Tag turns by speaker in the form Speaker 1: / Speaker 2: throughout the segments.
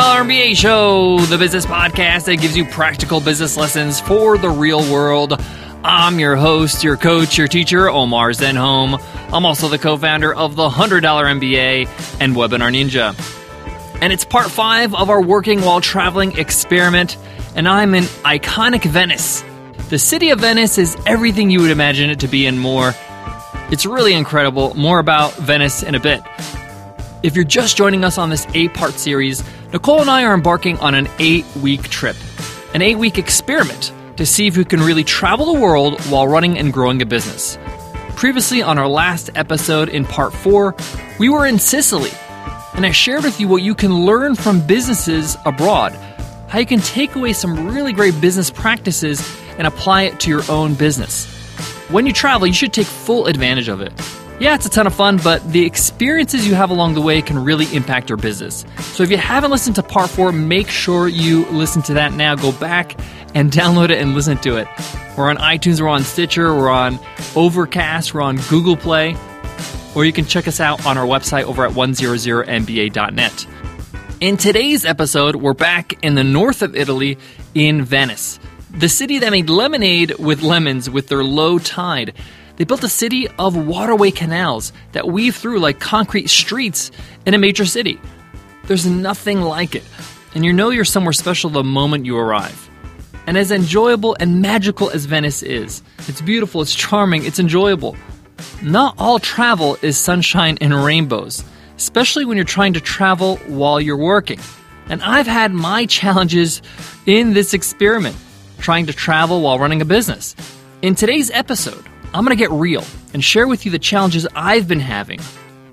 Speaker 1: MBA Show, the business podcast that gives you practical business lessons for the real world. I'm your host, your coach, your teacher, Omar Zenhom. I'm also the co founder of the $100 MBA and Webinar Ninja. And it's part five of our Working While Traveling experiment, and I'm in iconic Venice. The city of Venice is everything you would imagine it to be and more. It's really incredible. More about Venice in a bit. If you're just joining us on this eight part series, Nicole and I are embarking on an eight week trip, an eight week experiment to see if we can really travel the world while running and growing a business. Previously, on our last episode in part four, we were in Sicily, and I shared with you what you can learn from businesses abroad, how you can take away some really great business practices and apply it to your own business. When you travel, you should take full advantage of it. Yeah, it's a ton of fun, but the experiences you have along the way can really impact your business. So if you haven't listened to part four, make sure you listen to that now. Go back and download it and listen to it. We're on iTunes, we're on Stitcher, we're on Overcast, we're on Google Play, or you can check us out on our website over at 100mba.net. In today's episode, we're back in the north of Italy in Venice, the city that made lemonade with lemons with their low tide. They built a city of waterway canals that weave through like concrete streets in a major city. There's nothing like it, and you know you're somewhere special the moment you arrive. And as enjoyable and magical as Venice is, it's beautiful, it's charming, it's enjoyable. Not all travel is sunshine and rainbows, especially when you're trying to travel while you're working. And I've had my challenges in this experiment, trying to travel while running a business. In today's episode, I'm going to get real and share with you the challenges I've been having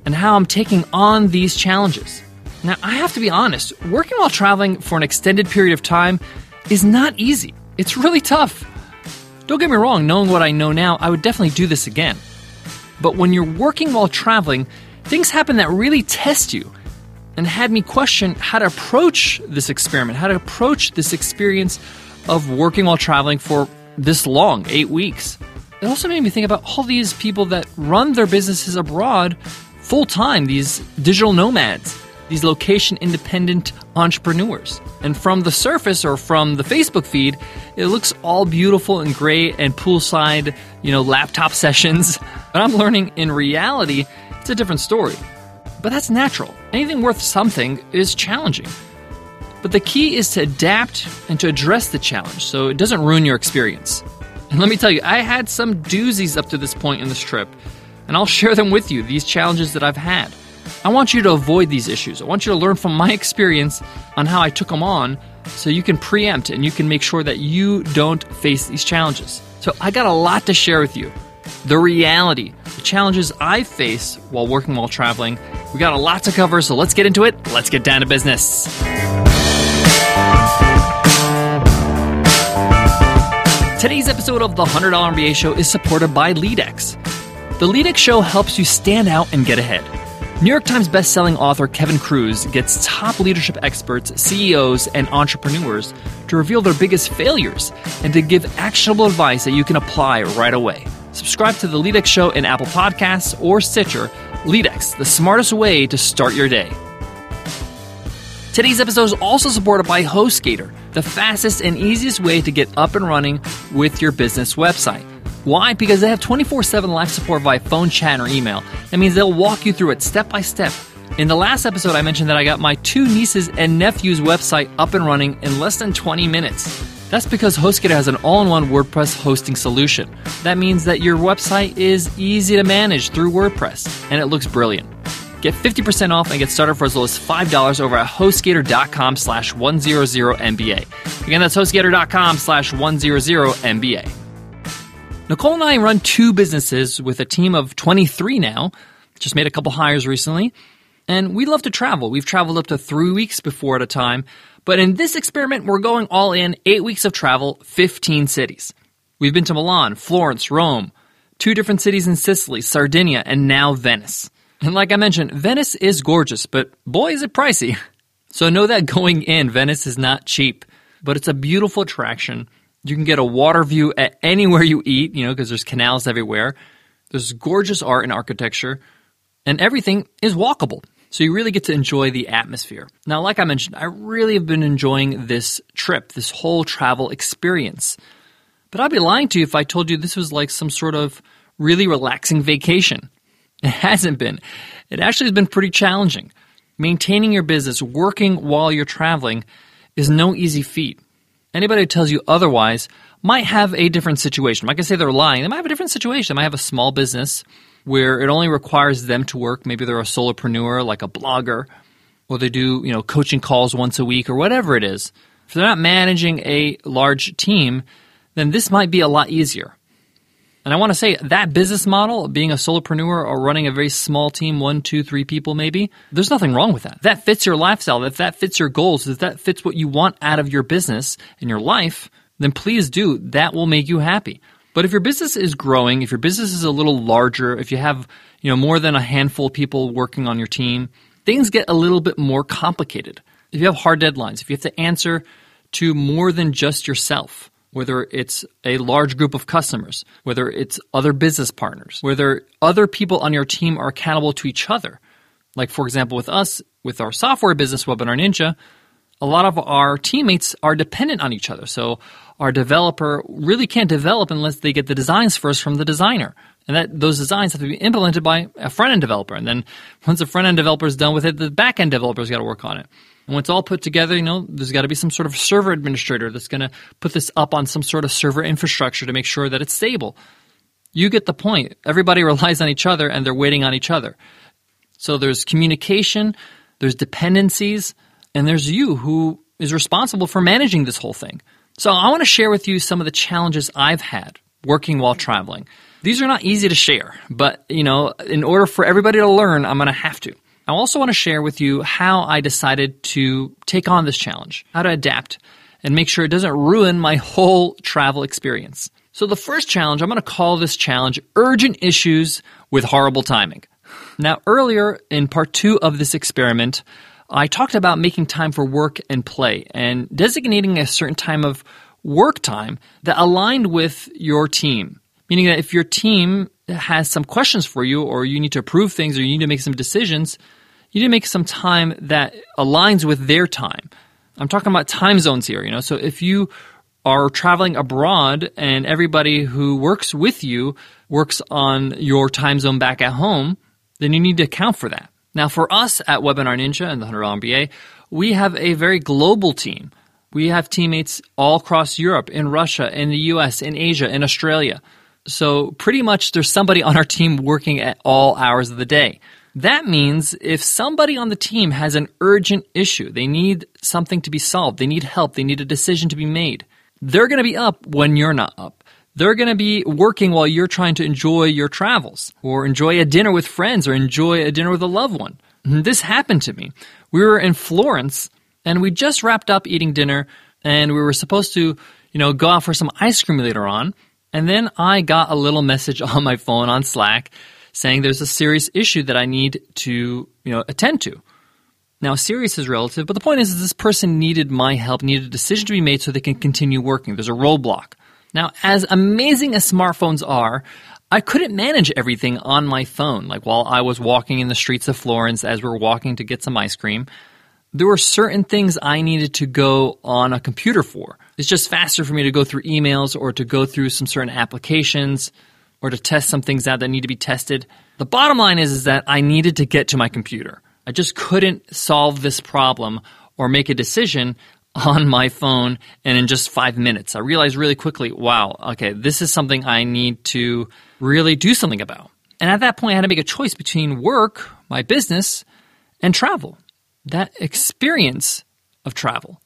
Speaker 1: and how I'm taking on these challenges. Now, I have to be honest, working while traveling for an extended period of time is not easy. It's really tough. Don't get me wrong, knowing what I know now, I would definitely do this again. But when you're working while traveling, things happen that really test you and had me question how to approach this experiment, how to approach this experience of working while traveling for this long, eight weeks it also made me think about all these people that run their businesses abroad full time, these digital nomads, these location independent entrepreneurs. And from the surface or from the Facebook feed, it looks all beautiful and great and poolside, you know, laptop sessions. But I'm learning in reality, it's a different story. But that's natural. Anything worth something is challenging. But the key is to adapt and to address the challenge so it doesn't ruin your experience. And let me tell you, I had some doozies up to this point in this trip, and I'll share them with you, these challenges that I've had. I want you to avoid these issues. I want you to learn from my experience on how I took them on so you can preempt and you can make sure that you don't face these challenges. So, I got a lot to share with you. The reality, the challenges I face while working while traveling. We got a lot to cover, so let's get into it. Let's get down to business. Today's episode of the $100 MBA Show is supported by LeadX. The LeadX Show helps you stand out and get ahead. New York Times bestselling author Kevin Kruse gets top leadership experts, CEOs, and entrepreneurs to reveal their biggest failures and to give actionable advice that you can apply right away. Subscribe to the LeadX Show in Apple Podcasts or Stitcher. LeadX, the smartest way to start your day. Today's episode is also supported by HostGator, the fastest and easiest way to get up and running with your business website. Why? Because they have 24 7 live support via phone, chat, or email. That means they'll walk you through it step by step. In the last episode, I mentioned that I got my two nieces and nephews' website up and running in less than 20 minutes. That's because HostGator has an all in one WordPress hosting solution. That means that your website is easy to manage through WordPress and it looks brilliant. Get 50% off and get started for as low as $5 over at hostgator.com slash 100MBA. Again, that's hostgator.com slash 100MBA. Nicole and I run two businesses with a team of 23 now. Just made a couple hires recently. And we love to travel. We've traveled up to three weeks before at a time. But in this experiment, we're going all in eight weeks of travel, 15 cities. We've been to Milan, Florence, Rome, two different cities in Sicily, Sardinia, and now Venice. And like I mentioned, Venice is gorgeous, but boy, is it pricey. So know that going in, Venice is not cheap, but it's a beautiful attraction. You can get a water view at anywhere you eat, you know, because there's canals everywhere. There's gorgeous art and architecture, and everything is walkable. So you really get to enjoy the atmosphere. Now, like I mentioned, I really have been enjoying this trip, this whole travel experience. But I'd be lying to you if I told you this was like some sort of really relaxing vacation. It hasn't been. It actually has been pretty challenging. Maintaining your business, working while you're traveling, is no easy feat. Anybody who tells you otherwise might have a different situation. Like I can say, they're lying. They might have a different situation. They might have a small business where it only requires them to work. Maybe they're a solopreneur, like a blogger, or they do you know coaching calls once a week or whatever it is. If they're not managing a large team, then this might be a lot easier. And I want to say that business model, being a solopreneur or running a very small team, one, two, three people maybe, there's nothing wrong with that. That fits your lifestyle. If that fits your goals, if that fits what you want out of your business and your life, then please do. That will make you happy. But if your business is growing, if your business is a little larger, if you have, you know, more than a handful of people working on your team, things get a little bit more complicated. If you have hard deadlines, if you have to answer to more than just yourself, whether it's a large group of customers, whether it's other business partners, whether other people on your team are accountable to each other. Like, for example, with us, with our software business, Webinar Ninja, a lot of our teammates are dependent on each other. So our developer really can't develop unless they get the designs first from the designer. And that those designs have to be implemented by a front end developer. And then once the front end developer is done with it, the back end developer's got to work on it. And when it's all put together, you know, there's got to be some sort of server administrator that's going to put this up on some sort of server infrastructure to make sure that it's stable. You get the point. Everybody relies on each other and they're waiting on each other. So there's communication, there's dependencies, and there's you who is responsible for managing this whole thing. So I want to share with you some of the challenges I've had working while traveling. These are not easy to share, but you know, in order for everybody to learn, I'm going to have to. I also want to share with you how I decided to take on this challenge, how to adapt, and make sure it doesn't ruin my whole travel experience. So, the first challenge, I'm going to call this challenge Urgent Issues with Horrible Timing. Now, earlier in part two of this experiment, I talked about making time for work and play and designating a certain time of work time that aligned with your team. Meaning that if your team has some questions for you, or you need to approve things, or you need to make some decisions, you need to make some time that aligns with their time. I'm talking about time zones here, you know. So if you are traveling abroad and everybody who works with you works on your time zone back at home, then you need to account for that. Now, for us at Webinar Ninja and the $100 MBA, we have a very global team. We have teammates all across Europe, in Russia, in the US, in Asia, in Australia. So, pretty much there's somebody on our team working at all hours of the day. That means if somebody on the team has an urgent issue, they need something to be solved, they need help, they need a decision to be made, they're going to be up when you're not up. They're going to be working while you're trying to enjoy your travels or enjoy a dinner with friends or enjoy a dinner with a loved one. This happened to me. We were in Florence and we just wrapped up eating dinner and we were supposed to, you know, go out for some ice cream later on. And then I got a little message on my phone on Slack saying there's a serious issue that I need to, you know, attend to. Now, serious is relative, but the point is, is this person needed my help, needed a decision to be made so they can continue working. There's a roadblock. Now, as amazing as smartphones are, I couldn't manage everything on my phone. Like while I was walking in the streets of Florence as we're walking to get some ice cream, there were certain things I needed to go on a computer for. It's just faster for me to go through emails or to go through some certain applications or to test some things out that need to be tested. The bottom line is, is that I needed to get to my computer. I just couldn't solve this problem or make a decision on my phone and in just five minutes. I realized really quickly, wow, okay, this is something I need to really do something about. And at that point, I had to make a choice between work, my business, and travel. That experience of travel.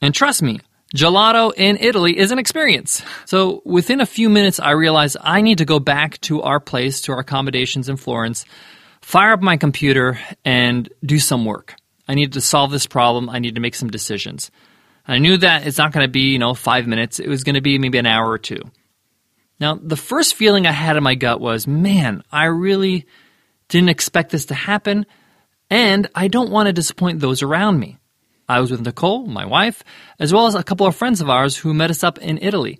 Speaker 1: And trust me, Gelato in Italy is an experience. So within a few minutes, I realized I need to go back to our place, to our accommodations in Florence, fire up my computer, and do some work. I needed to solve this problem. I need to make some decisions. I knew that it's not going to be, you know, five minutes. It was going to be maybe an hour or two. Now, the first feeling I had in my gut was, man, I really didn't expect this to happen, and I don't want to disappoint those around me. I was with Nicole, my wife, as well as a couple of friends of ours who met us up in Italy.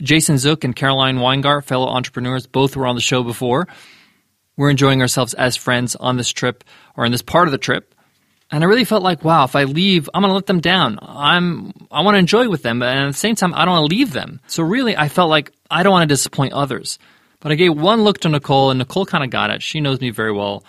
Speaker 1: Jason Zook and Caroline Weingart, fellow entrepreneurs, both were on the show before. We're enjoying ourselves as friends on this trip or in this part of the trip. And I really felt like, wow, if I leave, I'm going to let them down. I'm, I want to enjoy with them, but at the same time, I don't want to leave them. So really, I felt like I don't want to disappoint others. But I gave one look to Nicole, and Nicole kind of got it. She knows me very well.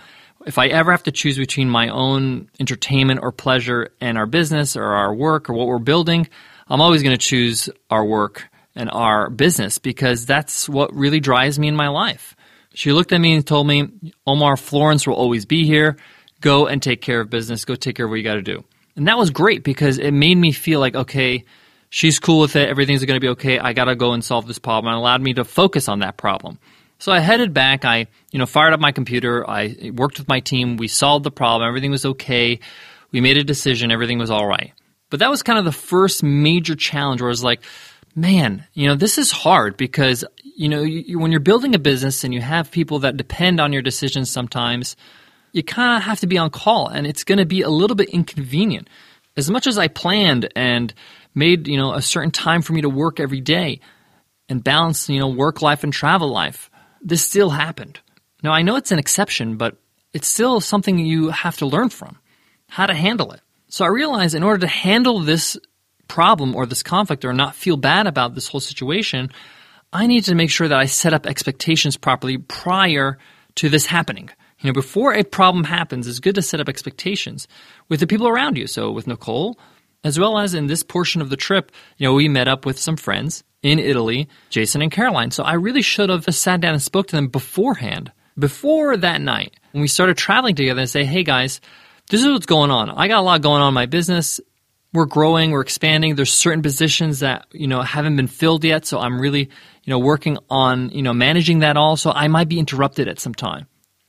Speaker 1: If I ever have to choose between my own entertainment or pleasure and our business or our work or what we're building, I'm always going to choose our work and our business because that's what really drives me in my life. She looked at me and told me, Omar, Florence will always be here go and take care of business, go take care of what you got to do. And that was great because it made me feel like, okay, she's cool with it, everything's going to be okay. I got to go and solve this problem. And allowed me to focus on that problem. So I headed back. I, you know, fired up my computer. I worked with my team. We solved the problem. Everything was okay. We made a decision. Everything was all right. But that was kind of the first major challenge where I was like, man, you know, this is hard because, you know, you, when you're building a business and you have people that depend on your decisions sometimes, you kind of have to be on call and it's going to be a little bit inconvenient. As much as I planned and made, you know, a certain time for me to work every day and balance, you know, work life and travel life, this still happened. Now, I know it's an exception, but it's still something you have to learn from how to handle it. So I realized in order to handle this problem or this conflict or not feel bad about this whole situation, I need to make sure that I set up expectations properly prior to this happening. You know, before a problem happens, it's good to set up expectations with the people around you. So with Nicole, as well as in this portion of the trip, you know, we met up with some friends in Italy, Jason and Caroline. So I really should have sat down and spoke to them beforehand, before that night, when we started traveling together and say, hey guys, this is what's going on. I got a lot going on in my business. We're growing, we're expanding. There's certain positions that, you know, haven't been filled yet. So I'm really, you know, working on, you know, managing that all. So I might be interrupted at some time.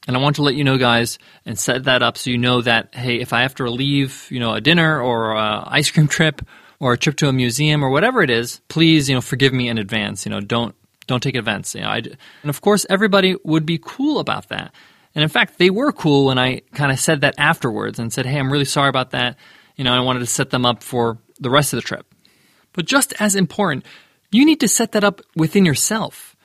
Speaker 1: And I want to let you know, guys, and set that up so you know that, hey, if I have to leave, you know, a dinner or a ice cream trip or a trip to a museum or whatever it is, please, you know, forgive me in advance. You know, don't don't take offense. You know, I, and of course, everybody would be cool about that. And in fact, they were cool when I kind of said that afterwards and said, hey, I'm really sorry about that. You know, I wanted to set them up for the rest of the trip. But just as important, you need to set that up within yourself.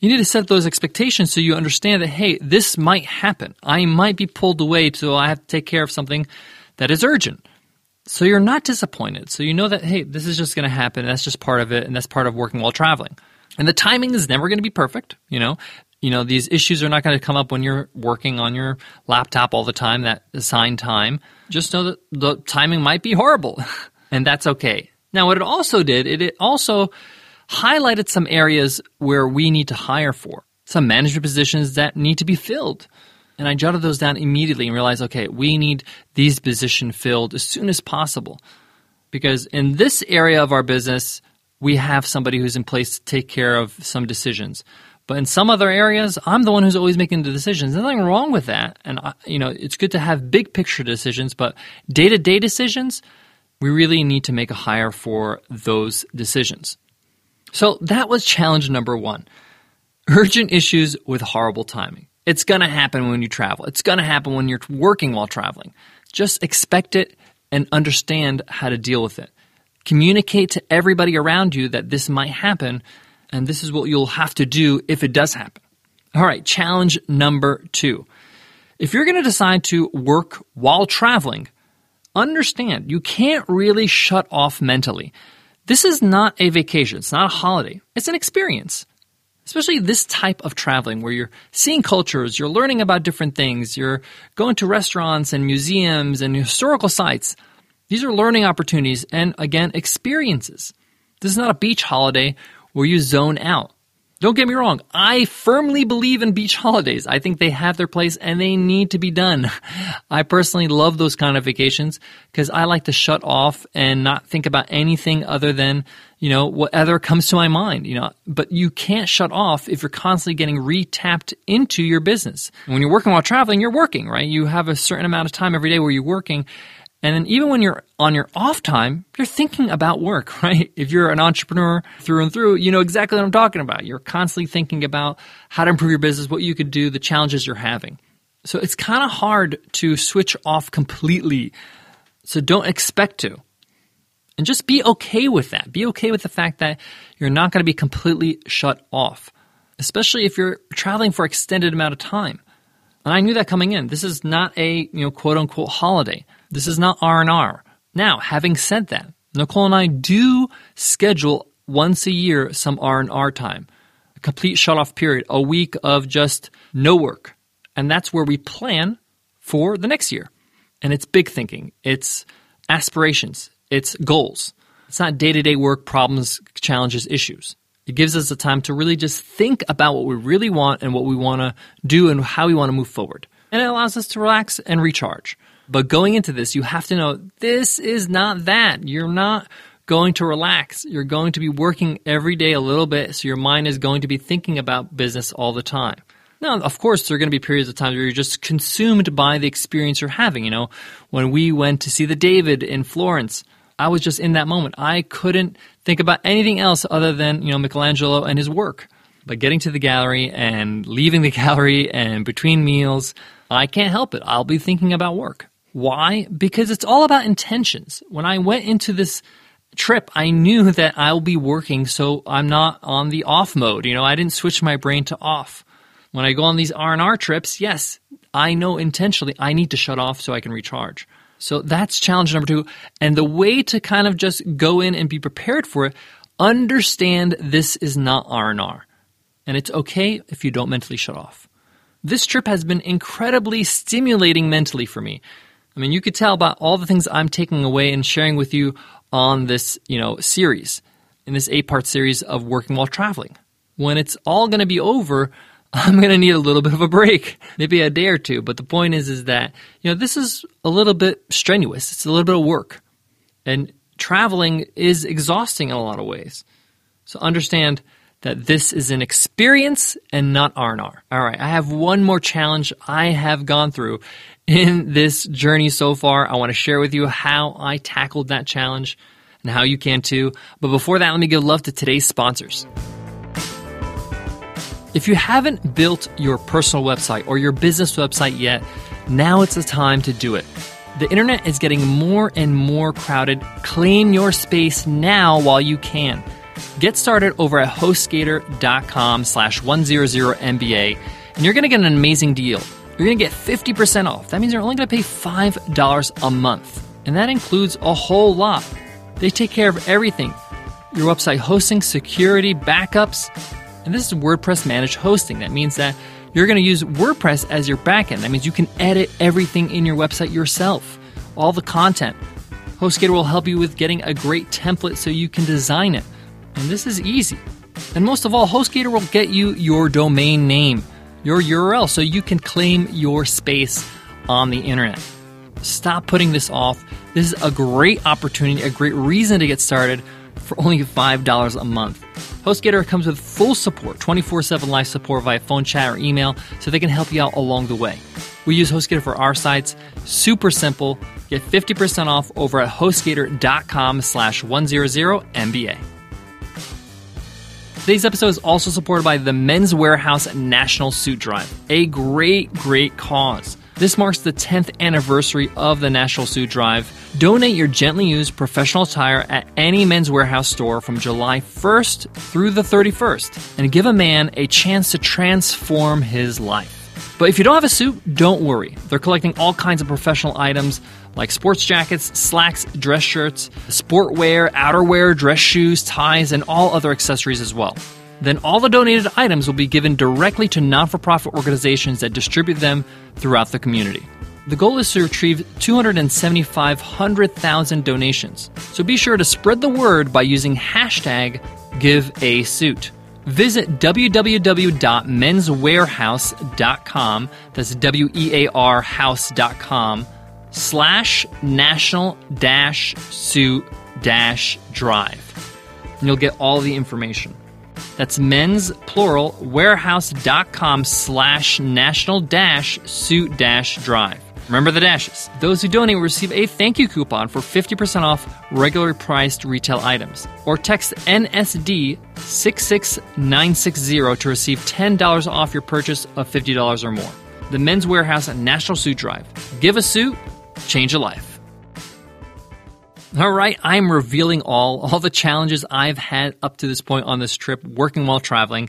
Speaker 1: You need to set those expectations so you understand that, hey, this might happen. I might be pulled away, so I have to take care of something that is urgent. So you're not disappointed. So you know that, hey, this is just going to happen. That's just part of it, and that's part of working while traveling. And the timing is never going to be perfect. You know, you know these issues are not going to come up when you're working on your laptop all the time. That assigned time. Just know that the timing might be horrible, and that's okay. Now, what it also did, it also highlighted some areas where we need to hire for, some management positions that need to be filled. And I jotted those down immediately and realized, okay, we need these positions filled as soon as possible. Because in this area of our business, we have somebody who's in place to take care of some decisions. But in some other areas, I'm the one who's always making the decisions. There's nothing wrong with that. And, you know, it's good to have big picture decisions, but day to day decisions, we really need to make a hire for those decisions. So that was challenge number one urgent issues with horrible timing. It's going to happen when you travel, it's going to happen when you're working while traveling. Just expect it and understand how to deal with it. Communicate to everybody around you that this might happen, and this is what you'll have to do if it does happen. All right, challenge number two. If you're going to decide to work while traveling, understand you can't really shut off mentally. This is not a vacation, it's not a holiday, it's an experience. Especially this type of traveling where you're seeing cultures, you're learning about different things, you're going to restaurants and museums and historical sites. These are learning opportunities and, again, experiences. This is not a beach holiday where you zone out. Don't get me wrong, I firmly believe in beach holidays. I think they have their place and they need to be done. I personally love those kind of vacations because I like to shut off and not think about anything other than, you know, whatever comes to my mind, you know. But you can't shut off if you're constantly getting re-tapped into your business. And When you're working while traveling, you're working, right? You have a certain amount of time every day where you're working and then even when you're on your off time, you're thinking about work, right? If you're an entrepreneur through and through, you know exactly what I'm talking about. You're constantly thinking about how to improve your business, what you could do, the challenges you're having. So it's kind of hard to switch off completely. So don't expect to. And just be okay with that. Be okay with the fact that you're not going to be completely shut off, especially if you're traveling for extended amount of time. And I knew that coming in. This is not a, you know, quote unquote holiday. This is not R&R. Now, having said that, Nicole and I do schedule once a year some R&R time, a complete shut off period, a week of just no work. And that's where we plan for the next year. And it's big thinking. It's aspirations. It's goals. It's not day to day work, problems, challenges, issues. It gives us the time to really just think about what we really want and what we want to do and how we want to move forward. And it allows us to relax and recharge. But going into this, you have to know this is not that. You're not going to relax. You're going to be working every day a little bit, so your mind is going to be thinking about business all the time. Now, of course, there are going to be periods of time where you're just consumed by the experience you're having. You know, when we went to see the David in Florence, I was just in that moment. I couldn't think about anything else other than, you know, Michelangelo and his work. But getting to the gallery and leaving the gallery and between meals, I can't help it. I'll be thinking about work. Why? Because it's all about intentions. When I went into this trip, I knew that I'll be working, so I'm not on the off mode. You know, I didn't switch my brain to off. When I go on these R&R trips, yes, I know intentionally I need to shut off so I can recharge. So that's challenge number two. And the way to kind of just go in and be prepared for it, understand this is not R&R. And it's okay if you don't mentally shut off. This trip has been incredibly stimulating mentally for me. I mean, you could tell by all the things I'm taking away and sharing with you on this, you know, series, in this eight-part series of working while traveling. When it's all going to be over, I'm going to need a little bit of a break, maybe a day or two. But the point is, is that, you know, this is a little bit strenuous. It's a little bit of work. And traveling is exhausting in a lot of ways. So understand that this is an experience and not R&R. All right, I have one more challenge I have gone through in this journey so far. I want to share with you how I tackled that challenge and how you can too. But before that, let me give love to today's sponsors. If you haven't built your personal website or your business website yet, now it's the time to do it. The internet is getting more and more crowded. Claim your space now while you can. Get started over at hostgator.com slash 100MBA and you're going to get an amazing deal. You're going to get 50% off. That means you're only going to pay $5 a month. And that includes a whole lot. They take care of everything your website hosting, security, backups, and this is WordPress managed hosting. That means that you're going to use WordPress as your backend. That means you can edit everything in your website yourself, all the content. HostGator will help you with getting a great template so you can design it. And this is easy. And most of all, HostGator will get you your domain name, your URL, so you can claim your space on the internet. Stop putting this off. This is a great opportunity, a great reason to get started for only $5 a month. HostGator comes with full support, 24 7 live support via phone, chat, or email, so they can help you out along the way. We use HostGator for our sites. Super simple. Get 50% off over at HostGator.com slash 100MBA. Today's episode is also supported by the Men's Wearhouse National Suit Drive, a great, great cause. This marks the 10th anniversary of the National Suit Drive. Donate your gently used professional attire at any Men's Wearhouse store from July 1st through the 31st and give a man a chance to transform his life. But if you don't have a suit, don't worry. They're collecting all kinds of professional items like sports jackets, slacks, dress shirts, sportwear, outerwear, dress shoes, ties, and all other accessories as well then all the donated items will be given directly to non for profit organizations that distribute them throughout the community. The goal is to retrieve 275,000 donations, so be sure to spread the word by using hashtag GiveASuit. Visit www.menswearhouse.com, that's W E A R house.com, slash national dash suit dash drive. And you'll get all the information. That's men's plural wearhouse.com slash national dash suit dash drive. Remember the dashes. Those who donate will receive a thank you coupon for 50% off regular priced retail items. Or text NSD 66960 to receive $10 off your purchase of $50 or more. The Men's Wearhouse National Suit Drive. Give a suit, change a life. All right, I'm revealing all all the challenges I've had up to this point on this trip working while traveling.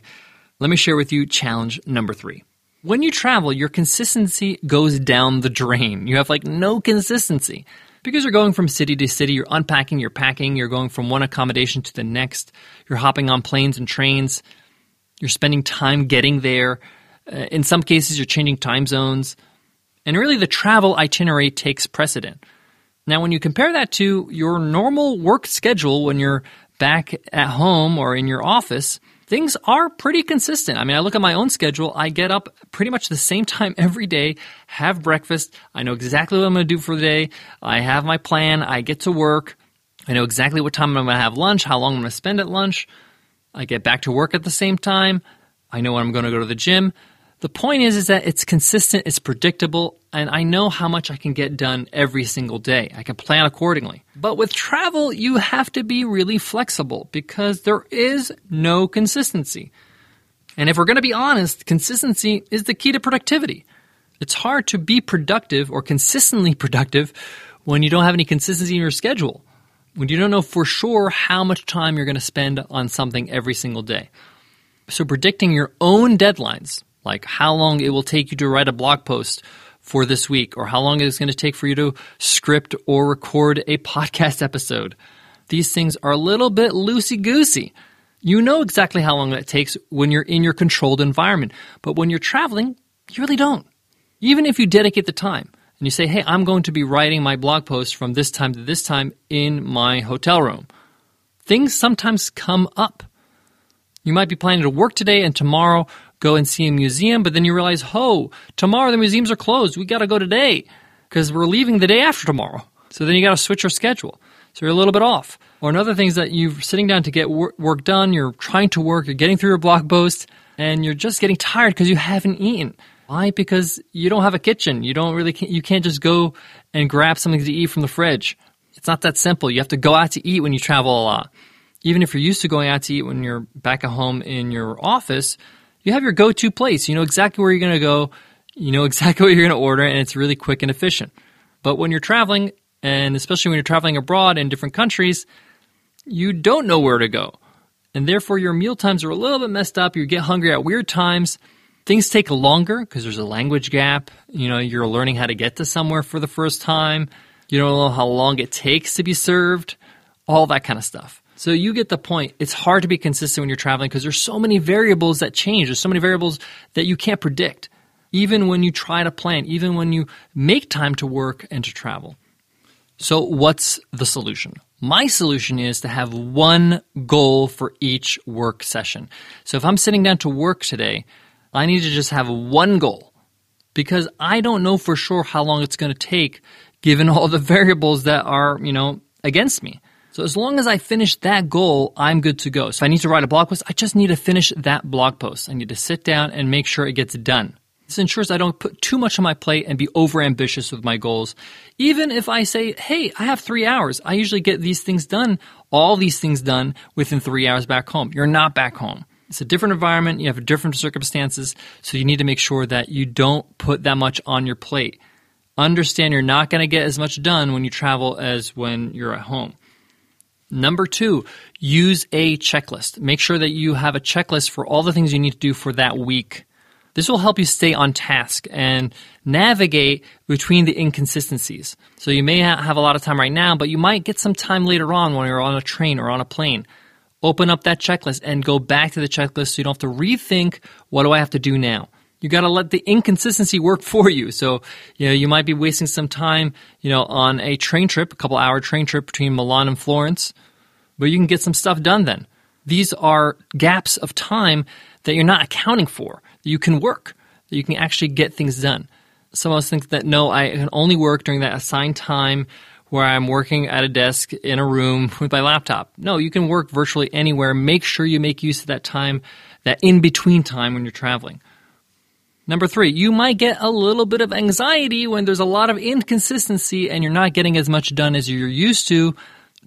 Speaker 1: Let me share with you challenge number 3. When you travel, your consistency goes down the drain. You have like no consistency because you're going from city to city, you're unpacking, you're packing, you're going from one accommodation to the next, you're hopping on planes and trains, you're spending time getting there. Uh, in some cases, you're changing time zones. And really, the travel itinerary takes precedent. Now, when you compare that to your normal work schedule when you're back at home or in your office, things are pretty consistent. I mean, I look at my own schedule. I get up pretty much the same time every day, have breakfast. I know exactly what I'm going to do for the day. I have my plan. I get to work. I know exactly what time I'm going to have lunch, how long I'm going to spend at lunch. I get back to work at the same time. I know when I'm going to go to the gym. The point is, is that it's consistent, it's predictable, and I know how much I can get done every single day. I can plan accordingly. But with travel, you have to be really flexible because there is no consistency. And if we're going to be honest, consistency is the key to productivity. It's hard to be productive or consistently productive when you don't have any consistency in your schedule, when you don't know for sure how much time you're going to spend on something every single day. So, predicting your own deadlines, like how long it will take you to write a blog post for this week, or how long it's going to take for you to script or record a podcast episode. These things are a little bit loosey goosey. You know exactly how long that takes when you're in your controlled environment, but when you're traveling, you really don't. Even if you dedicate the time and you say, hey, I'm going to be writing my blog post from this time to this time in my hotel room, things sometimes come up. You might be planning to work today and tomorrow go and see a museum, but then you realize, oh, tomorrow the museums are closed. We got to go today because we're leaving the day after tomorrow. So then you got to switch your schedule. So you're a little bit off. Or another thing is that you're sitting down to get work done, you're trying to work, you're getting through your blog post, and you're just getting tired because you haven't eaten. Why? Because you don't have a kitchen. You don't really you can't just go and grab something to eat from the fridge. It's not that simple. You have to go out to eat when you travel a lot. Even if you're used to going out to eat when you're back at home in your office, you have your go-to place. You know exactly where you're going to go. You know exactly what you're going to order, and it's really quick and efficient. But when you're traveling, and especially when you're traveling abroad in different countries, you don't know where to go. And therefore, your meal times are a little bit messed up. You get hungry at weird times. Things take longer because there's a language gap. You know, you're learning how to get to somewhere for the first time. You don't know how long it takes to be served, all that kind of stuff. So you get the point. It's hard to be consistent when you're traveling because there's so many variables that change. There's so many variables that you can't predict. Even when you try to plan, even when you make time to work and to travel. So what's the solution? My solution is to have one goal for each work session. So if I'm sitting down to work today, I need to just have one goal because I don't know for sure how long it's going to take given all the variables that are, you know, against me. So as long as I finish that goal, I'm good to go. So I need to write a blog post, I just need to finish that blog post. I need to sit down and make sure it gets done. This ensures I don't put too much on my plate and be over ambitious with my goals. Even if I say, hey, I have three hours, I usually get these things done, all these things done within three hours back home. You're not back home. It's a different environment, you have different circumstances, so you need to make sure that you don't put that much on your plate. Understand you're not going to get as much done when you travel as when you're at home. Number two, use a checklist. Make sure that you have a checklist for all the things you need to do for that week. This will help you stay on task and navigate between the inconsistencies. So you may have a lot of time right now, but you might get some time later on when you're on a train or on a plane. Open up that checklist and go back to the checklist so you don't have to rethink what do I have to do now. You got to let the inconsistency work for you. So, you know, you might be wasting some time, you know, on a train trip, a couple hour train trip between Milan and Florence, but you can get some stuff done then. These are gaps of time that you're not accounting for, you can work, that you can actually get things done. Some of us think that no, I can only work during that assigned time where I'm working at a desk in a room with my laptop. No, you can work virtually anywhere. Make sure you make use of that time, that in between time when you're traveling. Number three, you might get a little bit of anxiety when there's a lot of inconsistency and you're not getting as much done as you're used to.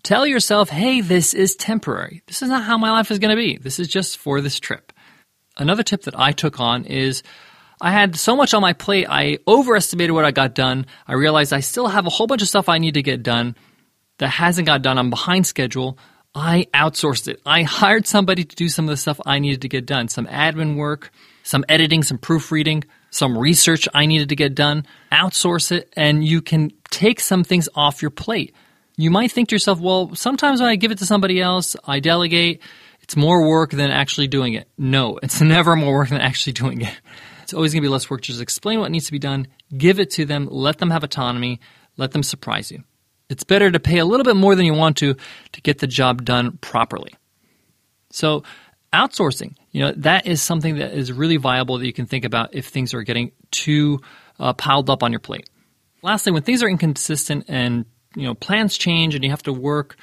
Speaker 1: Tell yourself, hey, this is temporary. This is not how my life is going to be. This is just for this trip. Another tip that I took on is I had so much on my plate, I overestimated what I got done. I realized I still have a whole bunch of stuff I need to get done that hasn't got done. I'm behind schedule. I outsourced it. I hired somebody to do some of the stuff I needed to get done, some admin work, some editing, some proofreading. some research I needed to get done, outsource it, and you can take some things off your plate. You might think to yourself, well, sometimes when I give it to somebody else, I delegate, it's more work than actually doing it. No, it's never more work than actually doing it. It's always going to be less work. Just explain what needs to be done, give it to them, let them have autonomy, let them surprise you. It's better to pay a little bit more than you want to to get the job done properly. So, outsourcing, you know, that is something that is really viable that you can think about if things are getting too uh, piled up on your plate. Lastly, when things are inconsistent and you know plans change and you have to work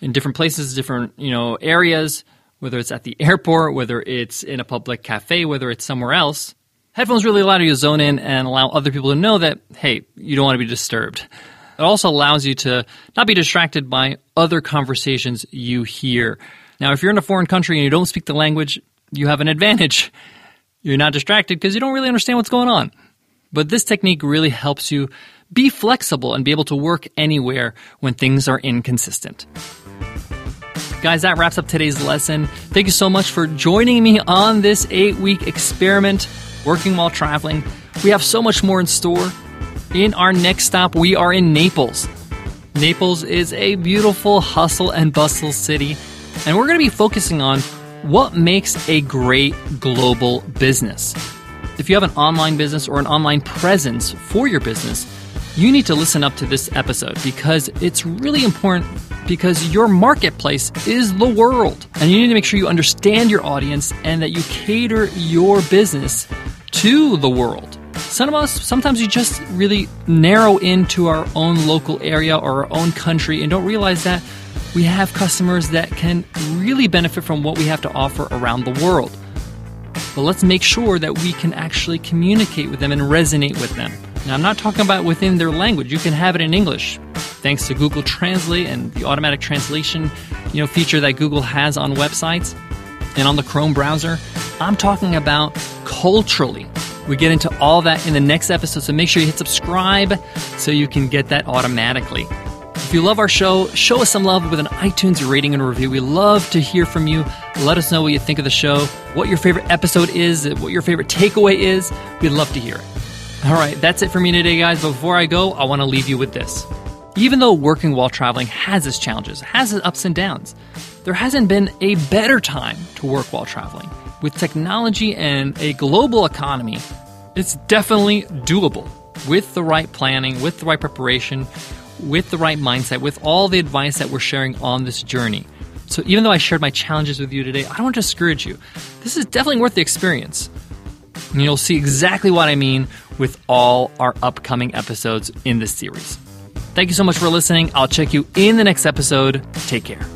Speaker 1: in different places, different you know areas, whether it's at the airport, whether it's in a public cafe, whether it's somewhere else, headphones really allow you to zone in and allow other people to know that hey, you don't want to be disturbed. It also allows you to not be distracted by other conversations you hear. Now, if you're in a foreign country and you don't speak the language, you have an advantage. You're not distracted because you don't really understand what's going on. But this technique really helps you be flexible and be able to work anywhere when things are inconsistent. Guys, that wraps up today's lesson. Thank you so much for joining me on this eight week experiment working while traveling. We have so much more in store. In our next stop, we are in Naples. Naples is a beautiful hustle and bustle city, and we're going to be focusing on what makes a great global business. If you have an online business or an online presence for your business, you need to listen up to this episode because it's really important because your marketplace is the world. And you need to make sure you understand your audience and that you cater your business to the world. Some of us, sometimes we just really narrow into our own local area or our own country and don't realize that we have customers that can really benefit from what we have to offer around the world. But let's make sure that we can actually communicate with them and resonate with them. Now, I'm not talking about within their language. You can have it in English, thanks to Google Translate and the automatic translation, you know, feature that Google has on websites and on the Chrome browser. I'm talking about culturally. We get into all that in the next episode, so make sure you hit subscribe so you can get that automatically. If you love our show, show us some love with an iTunes rating and review. We love to hear from you. Let us know what you think of the show, what your favorite episode is, what your favorite takeaway is. We'd love to hear it. All right, that's it for me today, guys. Before I go, I want to leave you with this. Even though working while traveling has its challenges, has its ups and downs, there hasn't been a better time to work while traveling. With technology and a global economy, it's definitely doable with the right planning, with the right preparation, with the right mindset, with all the advice that we're sharing on this journey. So, even though I shared my challenges with you today, I don't want to discourage you. This is definitely worth the experience. And you'll see exactly what I mean with all our upcoming episodes in this series. Thank you so much for listening. I'll check you in the next episode. Take care.